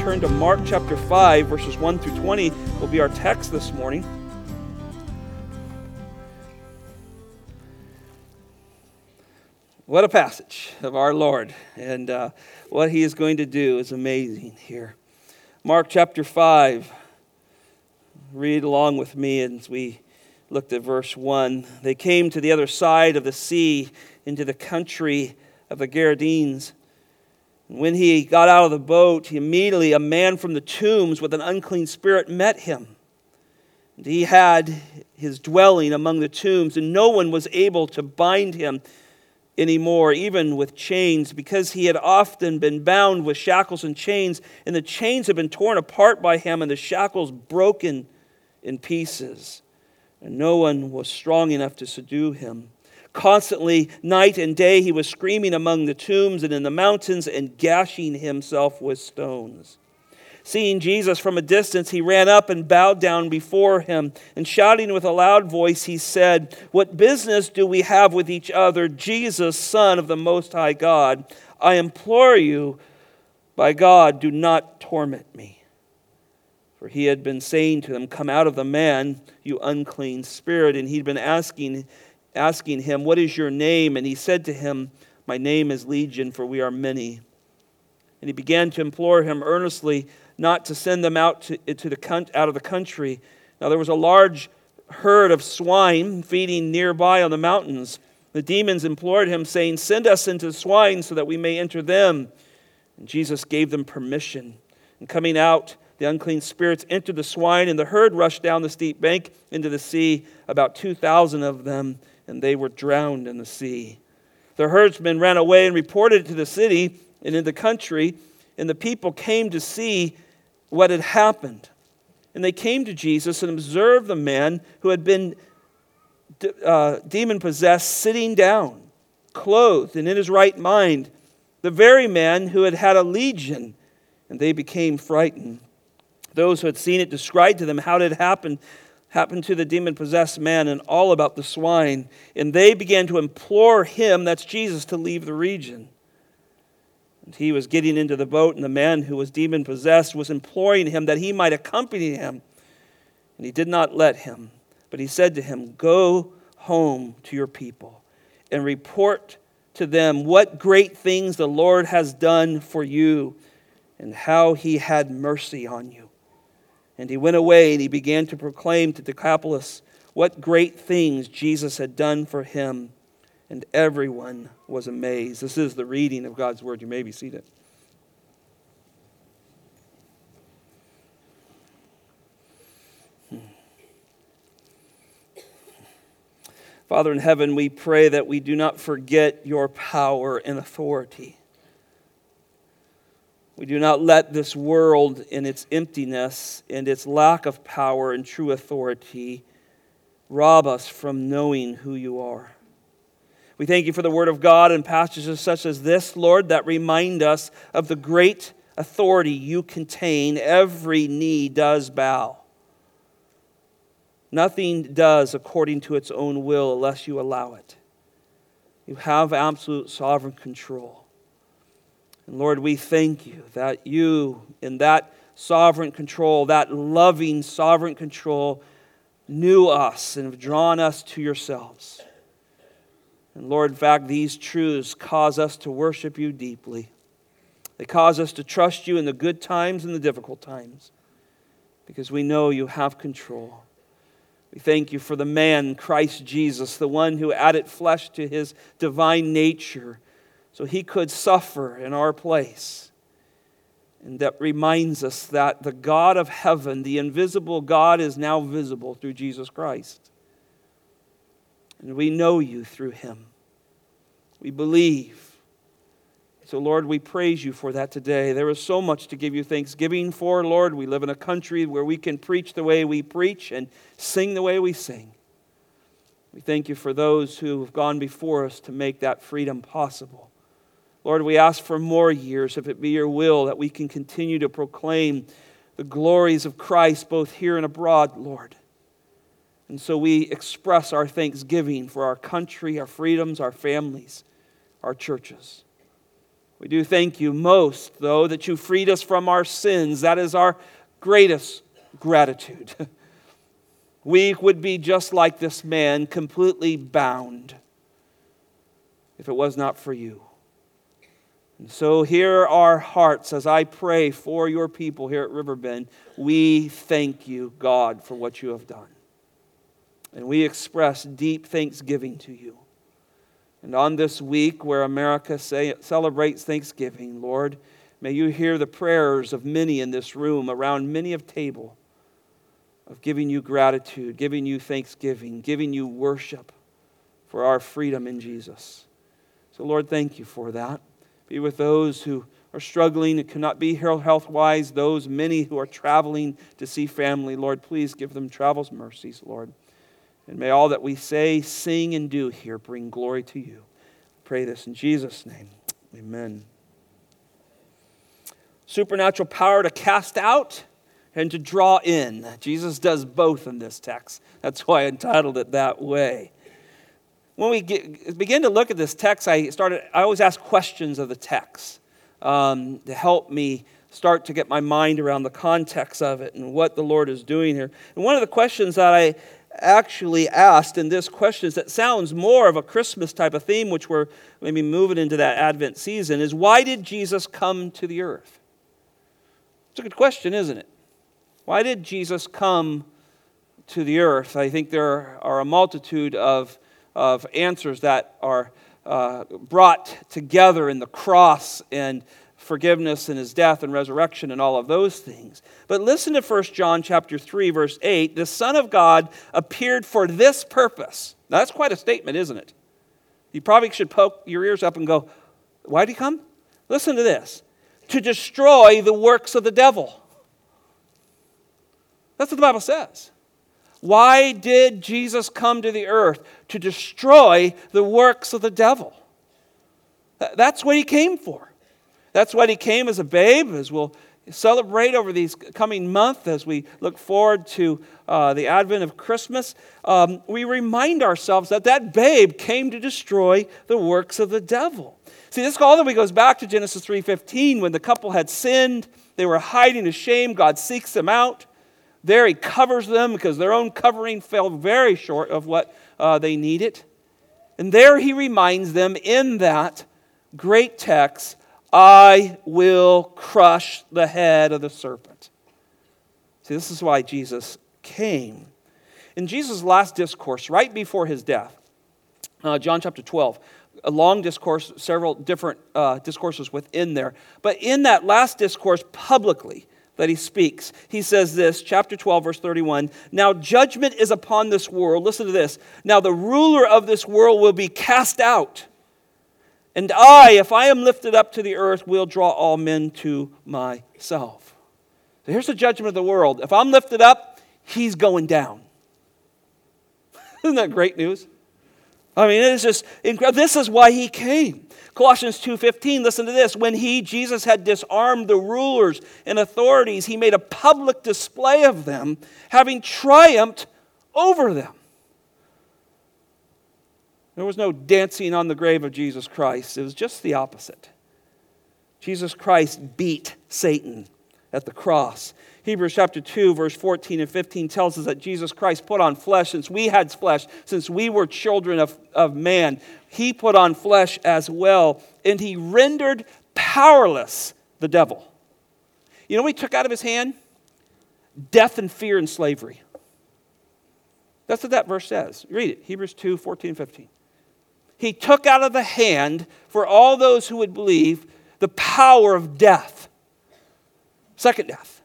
turn to Mark chapter 5, verses 1 through 20 will be our text this morning. What a passage of our Lord. And uh, what he is going to do is amazing here. Mark chapter 5. Read along with me as we looked at verse 1. They came to the other side of the sea into the country of the Gerasenes. When he got out of the boat, immediately a man from the tombs with an unclean spirit met him. And he had his dwelling among the tombs, and no one was able to bind him anymore, even with chains, because he had often been bound with shackles and chains, and the chains had been torn apart by him, and the shackles broken in pieces. And no one was strong enough to subdue him. Constantly, night and day, he was screaming among the tombs and in the mountains and gashing himself with stones. Seeing Jesus from a distance, he ran up and bowed down before him. And shouting with a loud voice, he said, What business do we have with each other, Jesus, Son of the Most High God? I implore you, by God, do not torment me. For he had been saying to him, Come out of the man, you unclean spirit. And he'd been asking, asking him, What is your name? And he said to him, My name is Legion, for we are many. And he began to implore him earnestly not to send them out to, to the, out of the country. Now there was a large herd of swine feeding nearby on the mountains. The demons implored him, saying, Send us into the swine so that we may enter them. And Jesus gave them permission. And coming out, the unclean spirits entered the swine, and the herd rushed down the steep bank into the sea, about 2,000 of them, and they were drowned in the sea. The herdsmen ran away and reported to the city and in the country, and the people came to see what had happened. And they came to Jesus and observed the man who had been uh, demon possessed sitting down, clothed and in his right mind, the very man who had had a legion. And they became frightened. Those who had seen it described to them how it had happened, happened to the demon possessed man and all about the swine. And they began to implore him, that's Jesus, to leave the region. And he was getting into the boat, and the man who was demon possessed was imploring him that he might accompany him. And he did not let him, but he said to him, Go home to your people and report to them what great things the Lord has done for you and how he had mercy on you. And he went away and he began to proclaim to Decapolis what great things Jesus had done for him and everyone was amazed. This is the reading of God's word. You may be seated. Father in heaven, we pray that we do not forget your power and authority. We do not let this world in its emptiness and its lack of power and true authority rob us from knowing who you are. We thank you for the Word of God and passages such as this, Lord, that remind us of the great authority you contain. Every knee does bow. Nothing does according to its own will unless you allow it. You have absolute sovereign control. And Lord, we thank you that you, in that sovereign control, that loving sovereign control, knew us and have drawn us to yourselves. And Lord, in fact, these truths cause us to worship you deeply. They cause us to trust you in the good times and the difficult times because we know you have control. We thank you for the man, Christ Jesus, the one who added flesh to his divine nature so he could suffer in our place. And that reminds us that the God of heaven, the invisible God, is now visible through Jesus Christ. And we know you through him. We believe. So, Lord, we praise you for that today. There is so much to give you thanksgiving for, Lord. We live in a country where we can preach the way we preach and sing the way we sing. We thank you for those who have gone before us to make that freedom possible. Lord, we ask for more years, if it be your will, that we can continue to proclaim the glories of Christ both here and abroad, Lord. And so we express our thanksgiving for our country, our freedoms, our families, our churches. We do thank you most, though, that you freed us from our sins. That is our greatest gratitude. we would be just like this man, completely bound, if it was not for you. And so here are our hearts as I pray for your people here at Riverbend. We thank you, God, for what you have done. And we express deep thanksgiving to you. And on this week where America say, celebrates Thanksgiving, Lord, may you hear the prayers of many in this room around many of table of giving you gratitude, giving you thanksgiving, giving you worship for our freedom in Jesus. So, Lord, thank you for that. Be with those who are struggling and cannot be here health wise, those many who are traveling to see family. Lord, please give them travel's mercies, Lord. And may all that we say, sing, and do here bring glory to you. Pray this in Jesus' name. Amen. Supernatural power to cast out and to draw in. Jesus does both in this text. That's why I entitled it that way. When we get, begin to look at this text, I started. I always ask questions of the text um, to help me start to get my mind around the context of it and what the Lord is doing here. And one of the questions that I actually asked in this question is that sounds more of a Christmas type of theme, which we're maybe moving into that Advent season, is why did Jesus come to the earth? It's a good question, isn't it? Why did Jesus come to the earth? I think there are a multitude of, of answers that are uh, brought together in the cross and forgiveness and his death and resurrection and all of those things. But listen to 1 John chapter 3 verse 8, the son of God appeared for this purpose. Now that's quite a statement, isn't it? You probably should poke your ears up and go, why did he come? Listen to this. To destroy the works of the devil. That's what the Bible says. Why did Jesus come to the earth? To destroy the works of the devil. That's what he came for. That's what he came as a babe, as we'll celebrate over these coming months as we look forward to uh, the advent of Christmas. Um, we remind ourselves that that babe came to destroy the works of the devil. See, this all the way goes back to Genesis 3.15 when the couple had sinned. They were hiding in shame. God seeks them out. There he covers them because their own covering fell very short of what uh, they needed. And there he reminds them in that great text I will crush the head of the serpent. See, this is why Jesus came. In Jesus' last discourse, right before his death, uh, John chapter 12, a long discourse, several different uh, discourses within there. But in that last discourse, publicly, that he speaks, he says this, chapter 12, verse 31 Now judgment is upon this world. Listen to this. Now the ruler of this world will be cast out. And I, if I am lifted up to the earth, will draw all men to myself. So here's the judgment of the world. If I'm lifted up, he's going down. Isn't that great news? I mean, it is just incredible. This is why he came. Colossians 2:15, listen to this. When he, Jesus, had disarmed the rulers and authorities, he made a public display of them, having triumphed over them. There was no dancing on the grave of Jesus Christ. It was just the opposite. Jesus Christ beat Satan at the cross. Hebrews chapter 2, verse 14 and 15 tells us that Jesus Christ put on flesh since we had flesh, since we were children of, of man. He put on flesh as well, and he rendered powerless the devil. You know what he took out of his hand? Death and fear and slavery. That's what that verse says. Read it Hebrews 2, 14 15 he took out of the hand for all those who would believe the power of death. Second death.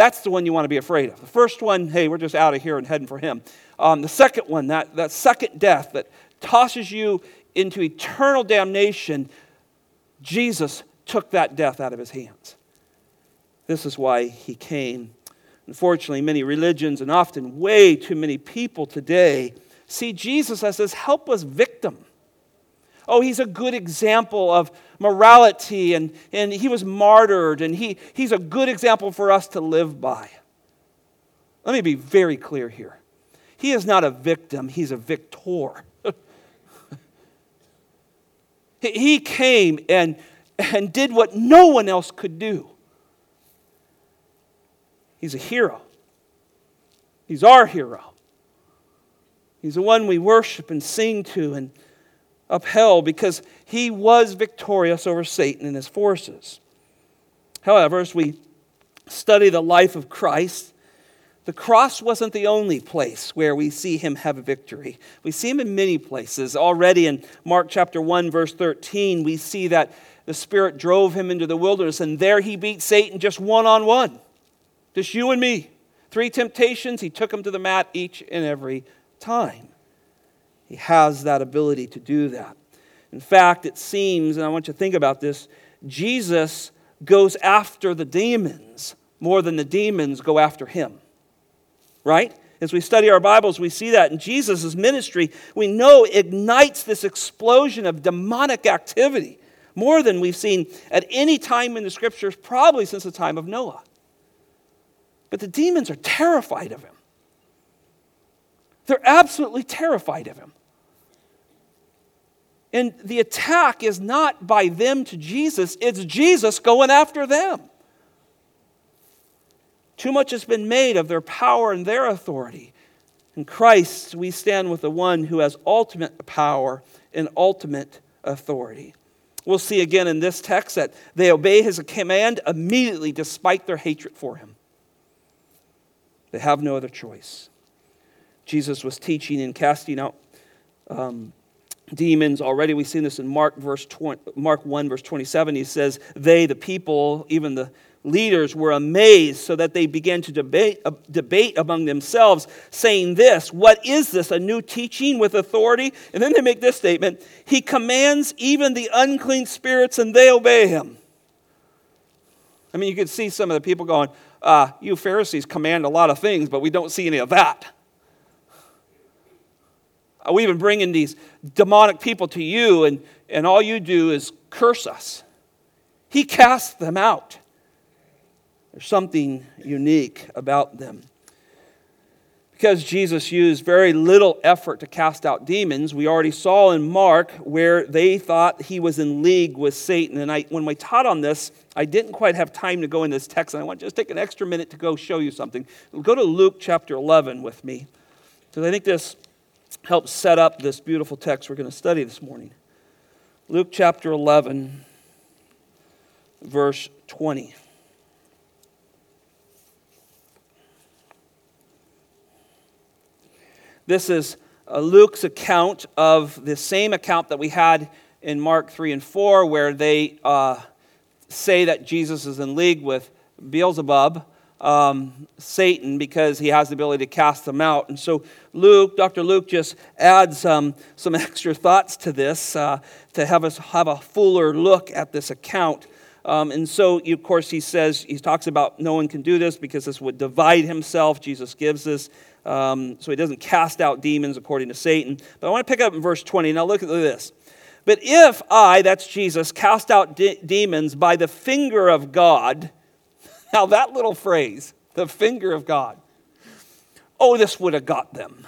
That's the one you want to be afraid of. The first one, hey, we're just out of here and heading for him. Um, the second one, that, that second death that tosses you into eternal damnation, Jesus took that death out of his hands. This is why he came. Unfortunately, many religions and often way too many people today see Jesus as this helpless victim. Oh, he's a good example of morality, and, and he was martyred, and he, he's a good example for us to live by. Let me be very clear here. He is not a victim, he's a victor. He came and, and did what no one else could do. He's a hero. He's our hero. He's the one we worship and sing to and upheld because he was victorious over Satan and his forces. However, as we study the life of Christ, the cross wasn't the only place where we see him have a victory. We see him in many places. Already in Mark chapter 1, verse 13, we see that the Spirit drove him into the wilderness, and there he beat Satan just one on one. Just you and me. Three temptations, he took him to the mat each and every time. He has that ability to do that. In fact, it seems, and I want you to think about this, Jesus goes after the demons more than the demons go after him. Right? As we study our Bibles, we see that in Jesus' ministry, we know ignites this explosion of demonic activity more than we've seen at any time in the scriptures, probably since the time of Noah. But the demons are terrified of him. They're absolutely terrified of him. And the attack is not by them to Jesus, it's Jesus going after them. Too much has been made of their power and their authority. In Christ, we stand with the one who has ultimate power and ultimate authority. We'll see again in this text that they obey his command immediately despite their hatred for him. They have no other choice. Jesus was teaching and casting out um, demons already. We've seen this in Mark, verse 20, Mark 1, verse 27. He says, They, the people, even the leaders, were amazed so that they began to debate, uh, debate among themselves, saying this What is this? A new teaching with authority? And then they make this statement He commands even the unclean spirits, and they obey him. I mean, you could see some of the people going, uh, You Pharisees command a lot of things, but we don't see any of that. Uh, we've been bringing these demonic people to you, and, and all you do is curse us. He casts them out. There's something unique about them. Because Jesus used very little effort to cast out demons, we already saw in Mark where they thought he was in league with Satan. And I, when we taught on this, I didn't quite have time to go in this text, and I want to just take an extra minute to go show you something. Go to Luke chapter 11 with me, because I think this help set up this beautiful text we're going to study this morning. Luke chapter 11, verse 20. This is uh, Luke's account of the same account that we had in Mark 3 and 4, where they uh, say that Jesus is in league with Beelzebub um, Satan because he has the ability to cast them out. And so Luke, Dr. Luke, just adds um, some extra thoughts to this uh, to have us have a fuller look at this account. Um, and so, of course, he says, he talks about no one can do this because this would divide himself. Jesus gives this. Um, so he doesn't cast out demons according to Satan. But I want to pick up in verse 20. Now look at this. But if I, that's Jesus, cast out de- demons by the finger of God, now, that little phrase, the finger of God, oh, this would have got them.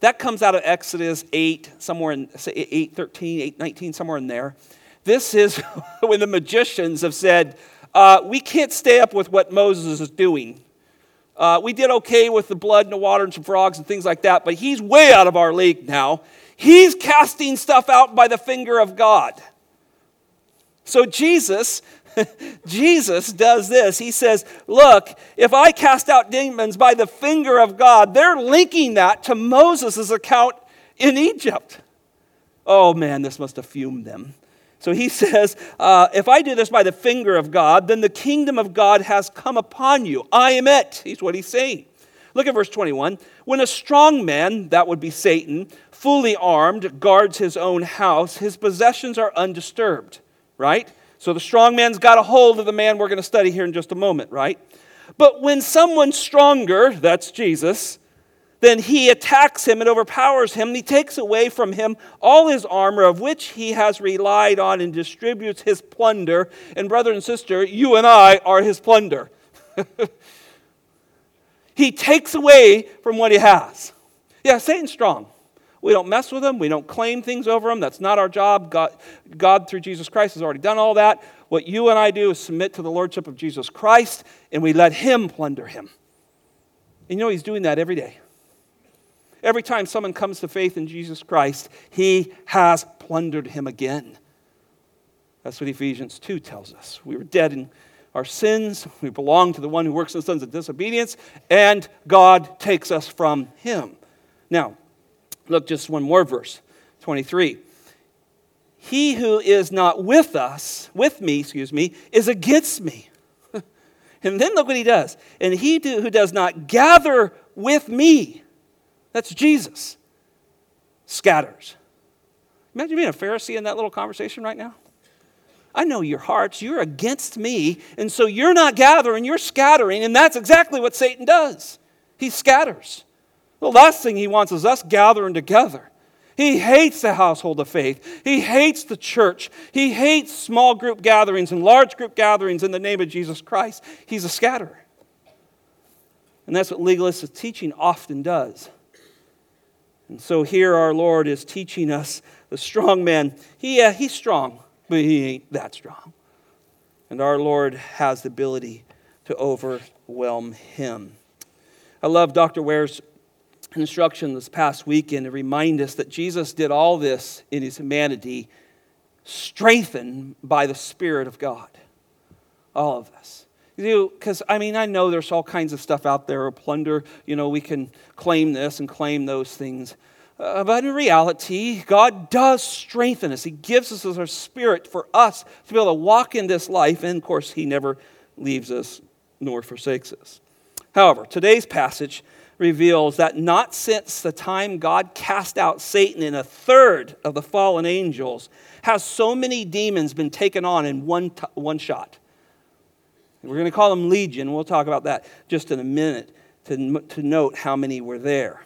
That comes out of Exodus 8, somewhere in 8 13, 8 19, somewhere in there. This is when the magicians have said, uh, We can't stay up with what Moses is doing. Uh, we did okay with the blood and the water and some frogs and things like that, but he's way out of our league now. He's casting stuff out by the finger of God. So Jesus Jesus does this. He says, Look, if I cast out demons by the finger of God, they're linking that to Moses' account in Egypt. Oh man, this must have fumed them. So he says, uh, If I do this by the finger of God, then the kingdom of God has come upon you. I am it. He's what he's saying. Look at verse 21. When a strong man, that would be Satan, fully armed, guards his own house, his possessions are undisturbed, right? So the strong man's got a hold of the man we're going to study here in just a moment, right? But when someone's stronger, that's Jesus, then he attacks him and overpowers him. And He takes away from him all his armor, of which he has relied on, and distributes his plunder. And, brother and sister, you and I are his plunder. he takes away from what he has. Yeah, Satan's strong. We don't mess with them. We don't claim things over them. That's not our job. God, God, through Jesus Christ, has already done all that. What you and I do is submit to the Lordship of Jesus Christ, and we let Him plunder Him. And you know, He's doing that every day. Every time someone comes to faith in Jesus Christ, He has plundered him again. That's what Ephesians 2 tells us. We were dead in our sins. We belong to the one who works in the sons of disobedience, and God takes us from him. Now, look just one more verse 23. He who is not with us, with me, excuse me, is against me. and then look what he does. And he do, who does not gather with me, that's Jesus, scatters. Imagine being a Pharisee in that little conversation right now. I know your hearts. You're against me. And so you're not gathering, you're scattering. And that's exactly what Satan does. He scatters. The last thing he wants is us gathering together. He hates the household of faith. He hates the church. He hates small group gatherings and large group gatherings in the name of Jesus Christ. He's a scatterer. And that's what legalistic teaching often does. And so here our Lord is teaching us the strong man. He, uh, he's strong, but he ain't that strong. And our Lord has the ability to overwhelm him. I love Dr. Ware's instruction this past weekend to remind us that Jesus did all this in his humanity, strengthened by the Spirit of God. All of us. Because, I mean, I know there's all kinds of stuff out there, plunder, you know, we can claim this and claim those things. Uh, but in reality, God does strengthen us. He gives us our spirit for us to be able to walk in this life. And of course, He never leaves us nor forsakes us. However, today's passage reveals that not since the time God cast out Satan and a third of the fallen angels has so many demons been taken on in one, t- one shot. We're going to call them legion. We'll talk about that just in a minute to, to note how many were there.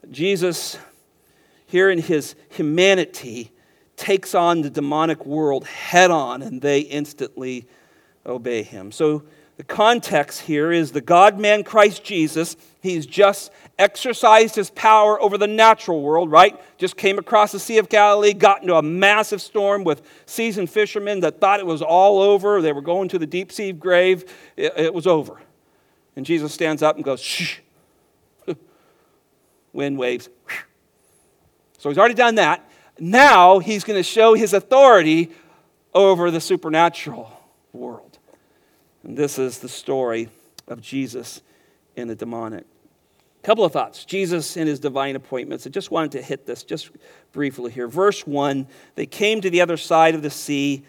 But Jesus, here in his humanity, takes on the demonic world head on, and they instantly obey him. So the context here is the God man Christ Jesus. He's just exercised his power over the natural world, right? Just came across the Sea of Galilee, got into a massive storm with seasoned fishermen that thought it was all over. They were going to the deep sea grave. It, it was over. And Jesus stands up and goes, shh. Wind waves. So he's already done that. Now he's going to show his authority over the supernatural world. And this is the story of Jesus and the demonic. Couple of thoughts. Jesus and his divine appointments. I just wanted to hit this just briefly here. Verse 1 They came to the other side of the sea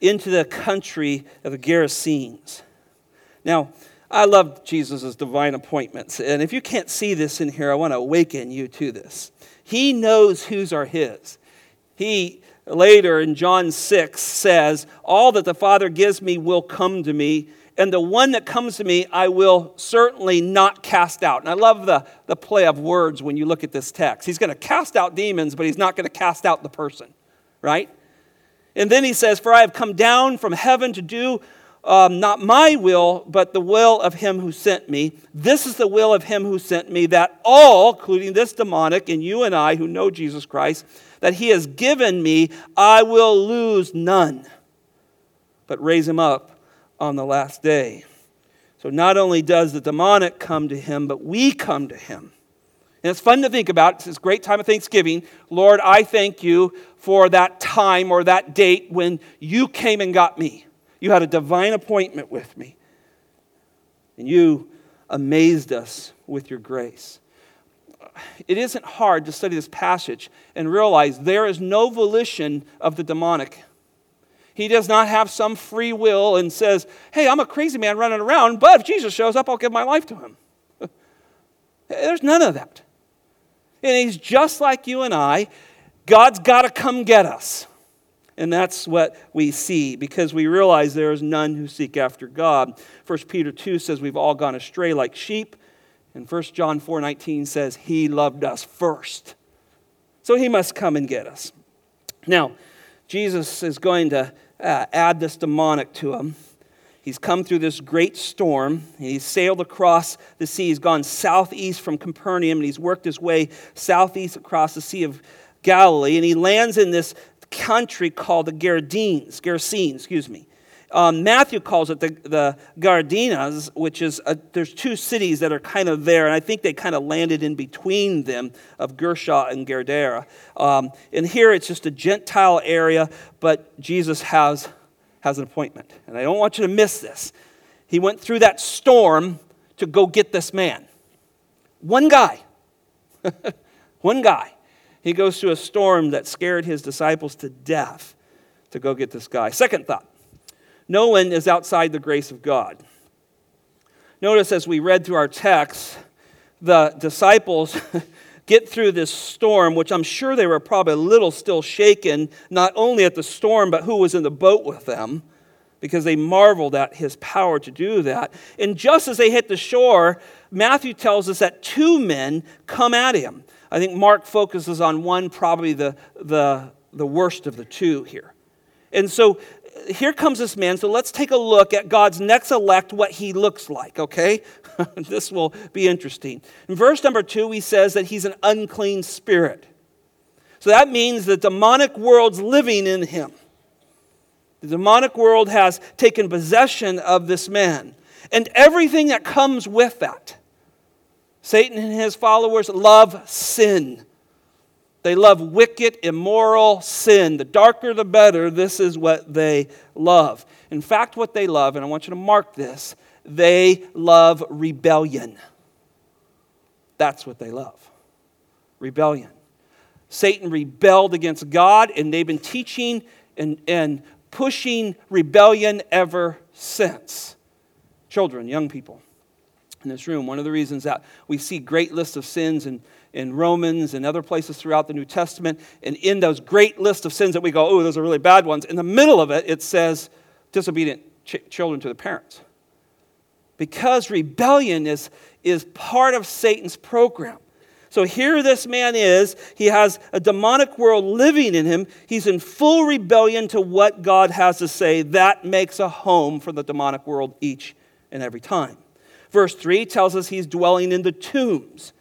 into the country of the Gerasenes. Now, I love Jesus' divine appointments. And if you can't see this in here, I want to awaken you to this. He knows whose are his. He later in John 6 says, All that the Father gives me will come to me, and the one that comes to me I will certainly not cast out. And I love the, the play of words when you look at this text. He's going to cast out demons, but he's not going to cast out the person, right? And then he says, For I have come down from heaven to do um, not my will, but the will of him who sent me. This is the will of him who sent me, that all, including this demonic and you and I who know Jesus Christ, that he has given me, I will lose none, but raise him up on the last day. So not only does the demonic come to him, but we come to him. And it's fun to think about. It's this great time of Thanksgiving. Lord, I thank you for that time or that date when you came and got me. You had a divine appointment with me. And you amazed us with your grace. It isn't hard to study this passage and realize there is no volition of the demonic. He does not have some free will and says, Hey, I'm a crazy man running around, but if Jesus shows up, I'll give my life to him. There's none of that. And he's just like you and I. God's got to come get us. And that's what we see because we realize there is none who seek after God. 1 Peter 2 says we've all gone astray like sheep. And 1 John 4 19 says he loved us first. So he must come and get us. Now, Jesus is going to uh, add this demonic to him. He's come through this great storm. He's sailed across the sea. He's gone southeast from Capernaum and he's worked his way southeast across the Sea of Galilee. And he lands in this country called the Gerasenes, Gerasenes, excuse me. Um, Matthew calls it the, the Gadarenes, which is, a, there's two cities that are kind of there, and I think they kind of landed in between them of Gerasa and Gadara. Um, and here it's just a Gentile area, but Jesus has, has an appointment. And I don't want you to miss this. He went through that storm to go get this man. One guy. One guy. He goes through a storm that scared his disciples to death to go get this guy. Second thought no one is outside the grace of God. Notice as we read through our text, the disciples get through this storm, which I'm sure they were probably a little still shaken, not only at the storm, but who was in the boat with them, because they marveled at his power to do that. And just as they hit the shore, Matthew tells us that two men come at him. I think Mark focuses on one, probably the, the, the worst of the two here. And so here comes this man. So let's take a look at God's next elect, what he looks like, okay? this will be interesting. In verse number two, he says that he's an unclean spirit. So that means the demonic world's living in him. The demonic world has taken possession of this man and everything that comes with that. Satan and his followers love sin. They love wicked, immoral sin. The darker, the better. This is what they love. In fact, what they love, and I want you to mark this, they love rebellion. That's what they love rebellion. Satan rebelled against God, and they've been teaching and, and pushing rebellion ever since. Children, young people in this room, one of the reasons that we see great lists of sins and in Romans and other places throughout the New Testament. And in those great list of sins that we go, oh, those are really bad ones, in the middle of it, it says disobedient ch- children to the parents. Because rebellion is, is part of Satan's program. So here this man is. He has a demonic world living in him. He's in full rebellion to what God has to say. That makes a home for the demonic world each and every time. Verse 3 tells us he's dwelling in the tombs.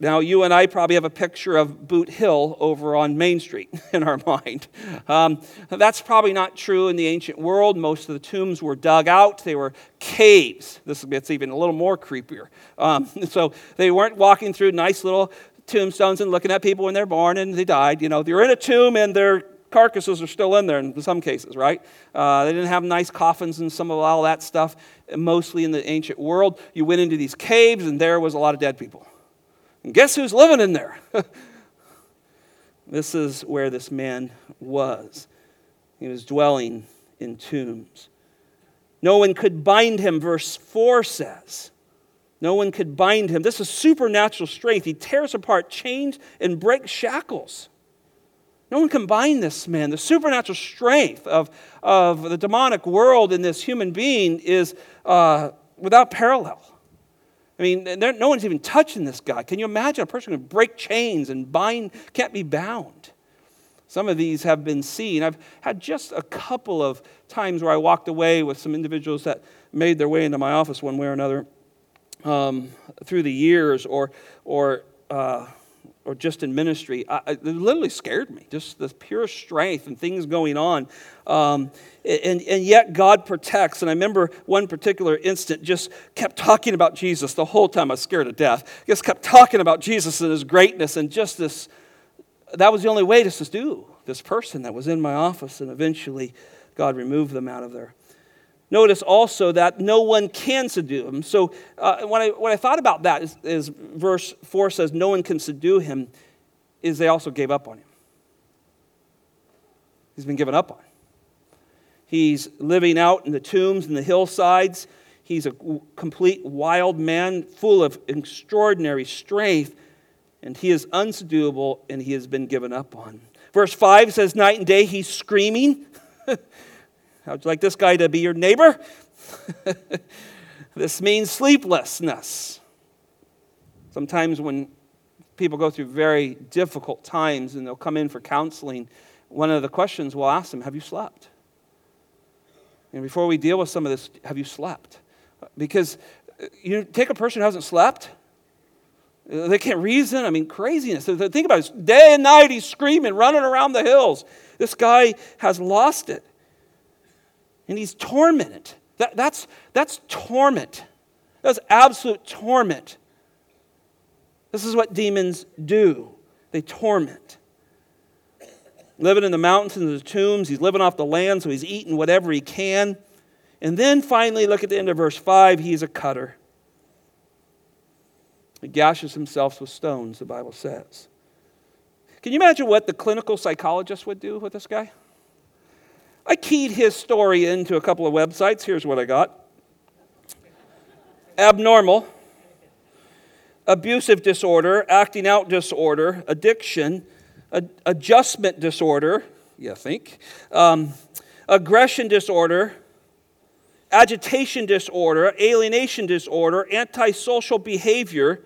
Now, you and I probably have a picture of Boot Hill over on Main Street in our mind. Um, that's probably not true in the ancient world. Most of the tombs were dug out, they were caves. This gets even a little more creepier. Um, so they weren't walking through nice little tombstones and looking at people when they're born and they died. You know, they're in a tomb and their carcasses are still in there in some cases, right? Uh, they didn't have nice coffins and some of all that stuff, mostly in the ancient world. You went into these caves and there was a lot of dead people. And guess who's living in there? this is where this man was. He was dwelling in tombs. No one could bind him, verse 4 says. No one could bind him. This is supernatural strength. He tears apart chains and breaks shackles. No one can bind this man. The supernatural strength of, of the demonic world in this human being is uh, without parallel. I mean, no one's even touching this guy. Can you imagine a person who can break chains and bind, can't be bound? Some of these have been seen. I've had just a couple of times where I walked away with some individuals that made their way into my office one way or another um, through the years, or, or uh, or just in ministry, I, it literally scared me. Just the pure strength and things going on. Um, and, and yet God protects. And I remember one particular instant just kept talking about Jesus the whole time. I was scared to death. Just kept talking about Jesus and his greatness and just this. That was the only way to subdue this person that was in my office. And eventually God removed them out of there. Notice also that no one can subdue him. So uh, I, when I thought about that, is, is verse 4 says, No one can subdue him, is they also gave up on him. He's been given up on. He's living out in the tombs and the hillsides. He's a complete wild man, full of extraordinary strength, and he is unsubduable and he has been given up on. Verse 5 says, Night and day he's screaming. How'd you like this guy to be your neighbor? this means sleeplessness. Sometimes when people go through very difficult times and they'll come in for counseling, one of the questions we'll ask them, Have you slept? And before we deal with some of this, have you slept? Because uh, you take a person who hasn't slept, uh, they can't reason. I mean, craziness. Think about it. Day and night, he's screaming, running around the hills. This guy has lost it. And he's tormented. That, that's, that's torment. That's absolute torment. This is what demons do they torment. Living in the mountains and the tombs, he's living off the land, so he's eating whatever he can. And then finally, look at the end of verse 5 he's a cutter. He gashes himself with stones, the Bible says. Can you imagine what the clinical psychologist would do with this guy? I keyed his story into a couple of websites. Here's what I got. Abnormal, abusive disorder, acting out disorder, addiction, adjustment disorder, you think, um, aggression disorder, agitation disorder, alienation disorder, antisocial behavior,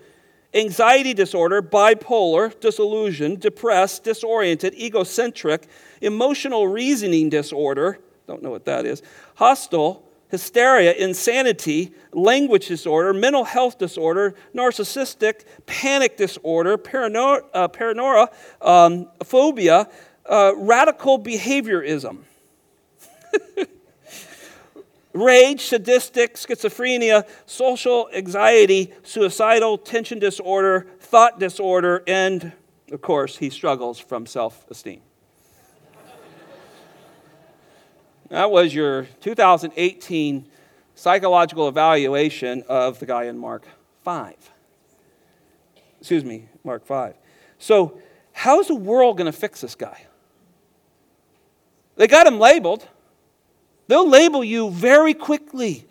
anxiety disorder, bipolar, disillusion, depressed, disoriented, egocentric, emotional reasoning disorder, don't know what that is, hostile, hysteria, insanity, language disorder, mental health disorder, narcissistic, panic disorder, paranoia, uh, paranoia um, phobia, uh, radical behaviorism. Rage, sadistic, schizophrenia, social anxiety, suicidal, tension disorder, thought disorder, and of course, he struggles from self esteem. That was your 2018 psychological evaluation of the guy in Mark 5. Excuse me, Mark 5. So, how's the world going to fix this guy? They got him labeled. They'll label you very quickly.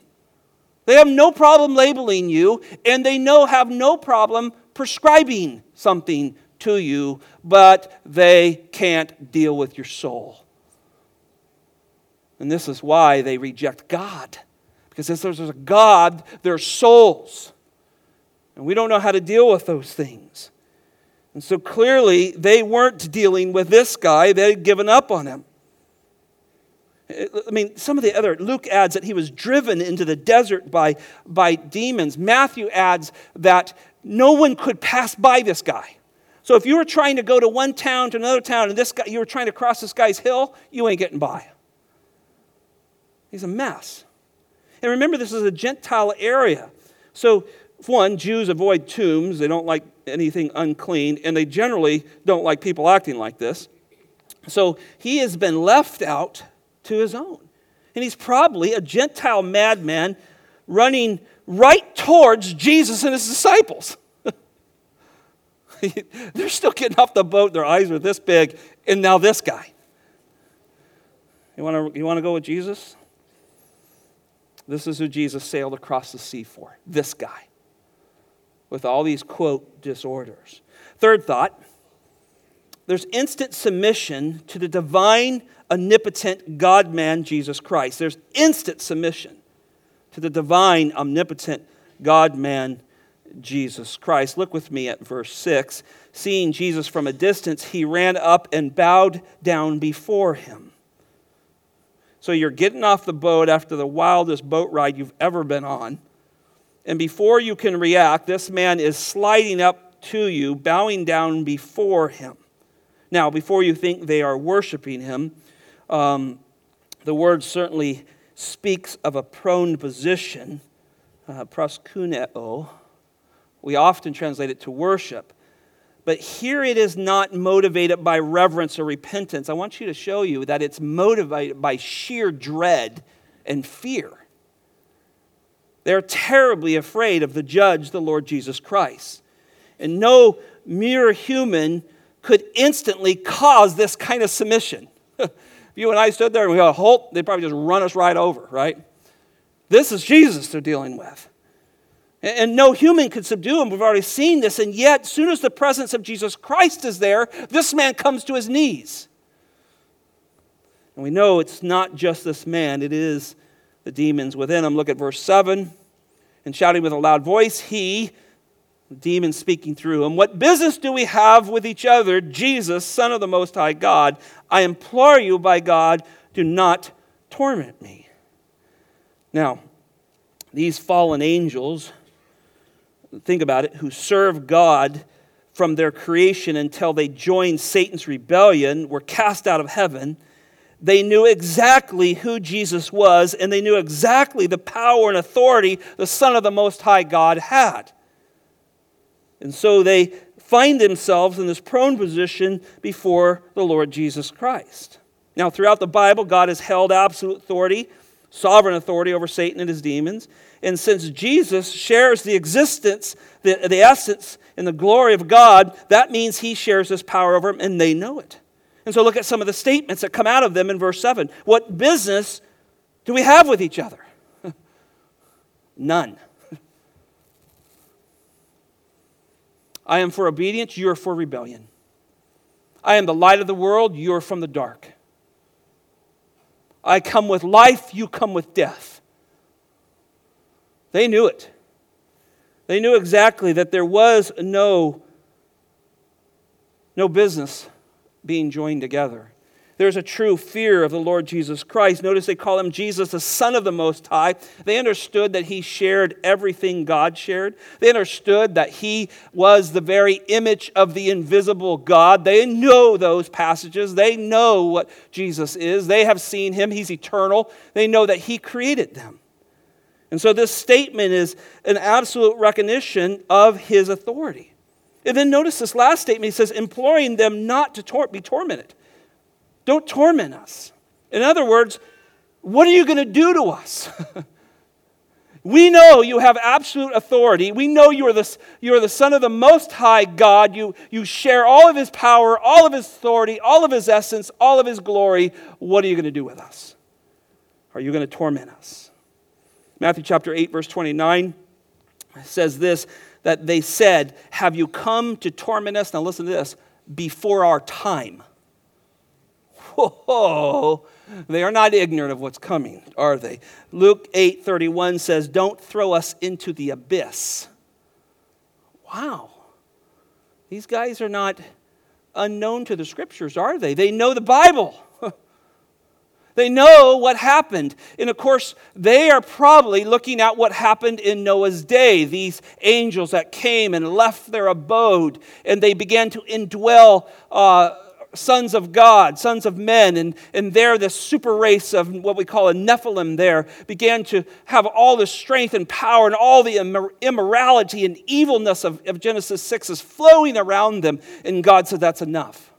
They have no problem labeling you, and they know have no problem prescribing something to you, but they can't deal with your soul. And this is why they reject God. Because if there's a God, there's souls. And we don't know how to deal with those things. And so clearly, they weren't dealing with this guy, they had given up on him. I mean, some of the other, Luke adds that he was driven into the desert by, by demons. Matthew adds that no one could pass by this guy. So if you were trying to go to one town to another town and this guy, you were trying to cross this guy's hill, you ain't getting by. He's a mess. And remember, this is a Gentile area. So, one, Jews avoid tombs. They don't like anything unclean, and they generally don't like people acting like this. So, he has been left out to his own. And he's probably a Gentile madman running right towards Jesus and his disciples. They're still getting off the boat, their eyes are this big, and now this guy. You want to you want to go with Jesus? This is who Jesus sailed across the sea for this guy with all these, quote, disorders. Third thought there's instant submission to the divine, omnipotent God man, Jesus Christ. There's instant submission to the divine, omnipotent God man, Jesus Christ. Look with me at verse 6. Seeing Jesus from a distance, he ran up and bowed down before him. So you're getting off the boat after the wildest boat ride you've ever been on. And before you can react, this man is sliding up to you, bowing down before him. Now, before you think they are worshiping him, um, the word certainly speaks of a prone position, uh, proskuneo. We often translate it to worship. But here it is not motivated by reverence or repentance. I want you to show you that it's motivated by sheer dread and fear. They're terribly afraid of the judge, the Lord Jesus Christ. And no mere human could instantly cause this kind of submission. if you and I stood there and we go, halt, they'd probably just run us right over, right? This is Jesus they're dealing with. And no human could subdue him. We've already seen this. And yet, as soon as the presence of Jesus Christ is there, this man comes to his knees. And we know it's not just this man, it is the demons within him. Look at verse 7. And shouting with a loud voice, he, demon speaking through him, What business do we have with each other, Jesus, Son of the Most High God? I implore you by God, do not torment me. Now, these fallen angels, think about it, who serve God from their creation until they joined Satan's rebellion, were cast out of heaven. They knew exactly who Jesus was, and they knew exactly the power and authority the Son of the Most High God had. And so they find themselves in this prone position before the Lord Jesus Christ. Now, throughout the Bible, God has held absolute authority, sovereign authority over Satan and his demons. And since Jesus shares the existence, the, the essence, and the glory of God, that means he shares this power over them, and they know it. And so look at some of the statements that come out of them in verse 7. What business do we have with each other? None. I am for obedience, you are for rebellion. I am the light of the world, you are from the dark. I come with life, you come with death. They knew it. They knew exactly that there was no, no business being joined together. There's a true fear of the Lord Jesus Christ. Notice they call him Jesus, the Son of the Most High. They understood that he shared everything God shared. They understood that he was the very image of the invisible God. They know those passages. They know what Jesus is. They have seen him. He's eternal. They know that he created them. And so this statement is an absolute recognition of his authority. And then notice this last statement. He says, imploring them not to tor- be tormented. Don't torment us. In other words, what are you going to do to us? we know you have absolute authority. We know you are, the, you are the Son of the Most High God. You, you share all of His power, all of His authority, all of His essence, all of His glory. What are you going to do with us? Are you going to torment us? Matthew chapter 8, verse 29 says this that they said, Have you come to torment us? Now listen to this before our time. Whoa, they are not ignorant of what's coming, are they? Luke 8 31 says, Don't throw us into the abyss. Wow. These guys are not unknown to the scriptures, are they? They know the Bible. They know what happened. And of course, they are probably looking at what happened in Noah's day. These angels that came and left their abode, and they began to indwell uh, sons of God, sons of men, and, and there this super race of what we call a Nephilim there began to have all the strength and power and all the immorality and evilness of, of Genesis 6 is flowing around them. And God said, That's enough.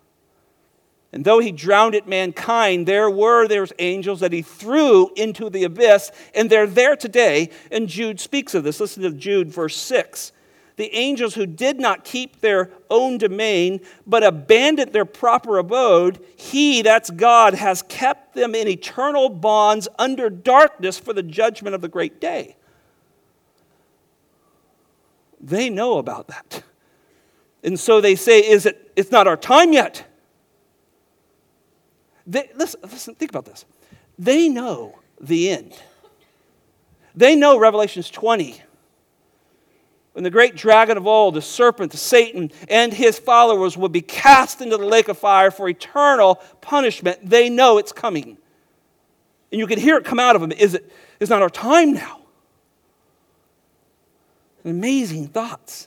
And though he drowned it mankind, there were there's angels that he threw into the abyss, and they're there today. And Jude speaks of this. Listen to Jude, verse 6 the angels who did not keep their own domain, but abandoned their proper abode, he, that's God, has kept them in eternal bonds under darkness for the judgment of the great day. They know about that. And so they say, Is it it's not our time yet? They, listen, listen, think about this. They know the end. They know Revelations 20 when the great dragon of old, the serpent, Satan, and his followers will be cast into the lake of fire for eternal punishment, they know it's coming. And you can hear it come out of them. Is it is not our time now? Amazing thoughts.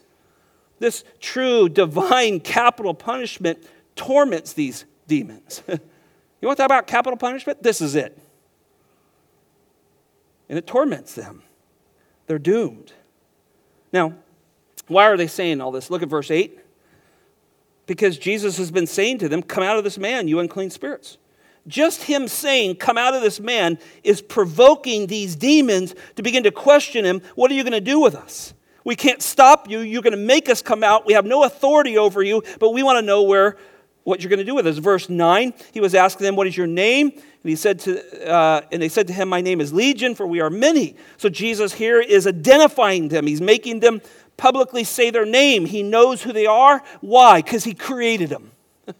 This true divine capital punishment torments these demons. you want to talk about capital punishment? This is it. And it torments them. They're doomed. Now, why are they saying all this? Look at verse 8. Because Jesus has been saying to them, Come out of this man, you unclean spirits. Just him saying, Come out of this man, is provoking these demons to begin to question him What are you going to do with us? We can't stop you. You're going to make us come out. We have no authority over you, but we want to know where what you're going to do with us. Verse 9, he was asking them, What is your name? And he said to, uh, and they said to him, My name is Legion, for we are many. So Jesus here is identifying them. He's making them publicly say their name. He knows who they are. Why? Because he created them.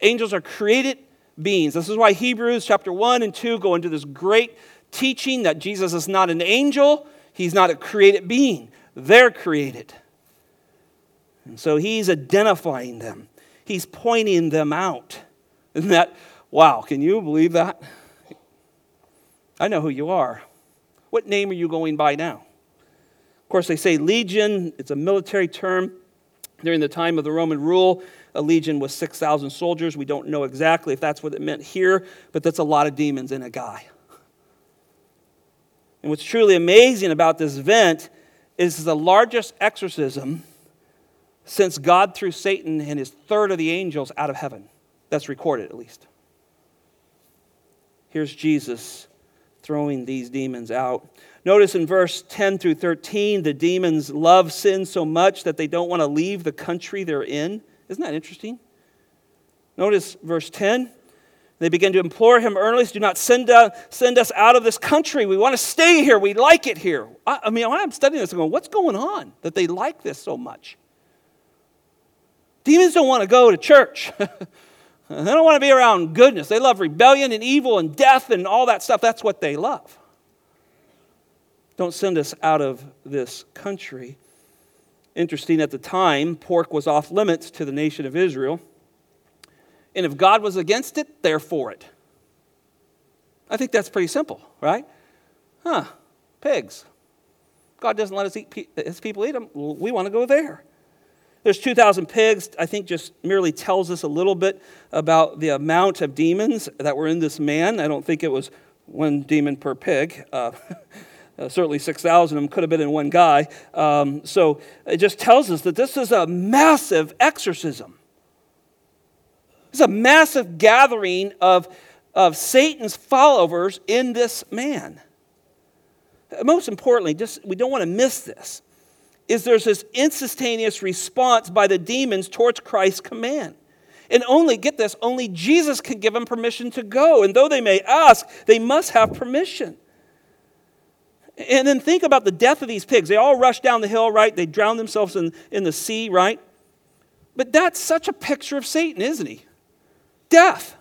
Angels are created beings. This is why Hebrews chapter 1 and 2 go into this great teaching that Jesus is not an angel, he's not a created being. They're created. And so he's identifying them, he's pointing them out. Isn't that, wow, can you believe that? I know who you are. What name are you going by now? Of course, they say legion, it's a military term. During the time of the Roman rule, a legion was 6,000 soldiers. We don't know exactly if that's what it meant here, but that's a lot of demons in a guy. And what's truly amazing about this event is the largest exorcism since God threw Satan and his third of the angels out of heaven. That's recorded, at least. Here's Jesus throwing these demons out. Notice in verse 10 through 13, the demons love sin so much that they don't want to leave the country they're in. Isn't that interesting? Notice verse 10. They begin to implore him earnestly, do not send, uh, send us out of this country. We want to stay here. We like it here. I, I mean, when I'm studying this, I'm going, what's going on that they like this so much? Demons don't want to go to church. they don't want to be around goodness. They love rebellion and evil and death and all that stuff. That's what they love. Don't send us out of this country. Interesting, at the time, pork was off limits to the nation of Israel. And if God was against it, they're for it. I think that's pretty simple, right? Huh, pigs. God doesn't let us eat his people eat them. We want to go there. There's 2,000 pigs. I think just merely tells us a little bit about the amount of demons that were in this man. I don't think it was one demon per pig. Uh, uh, certainly 6,000 of them could have been in one guy. Um, so it just tells us that this is a massive exorcism. It's a massive gathering of, of Satan's followers in this man. Most importantly, just we don't want to miss this, is there's this instantaneous response by the demons towards Christ's command. And only, get this, only Jesus can give them permission to go. And though they may ask, they must have permission. And then think about the death of these pigs. They all rush down the hill, right? They drown themselves in, in the sea, right? But that's such a picture of Satan, isn't he? Death.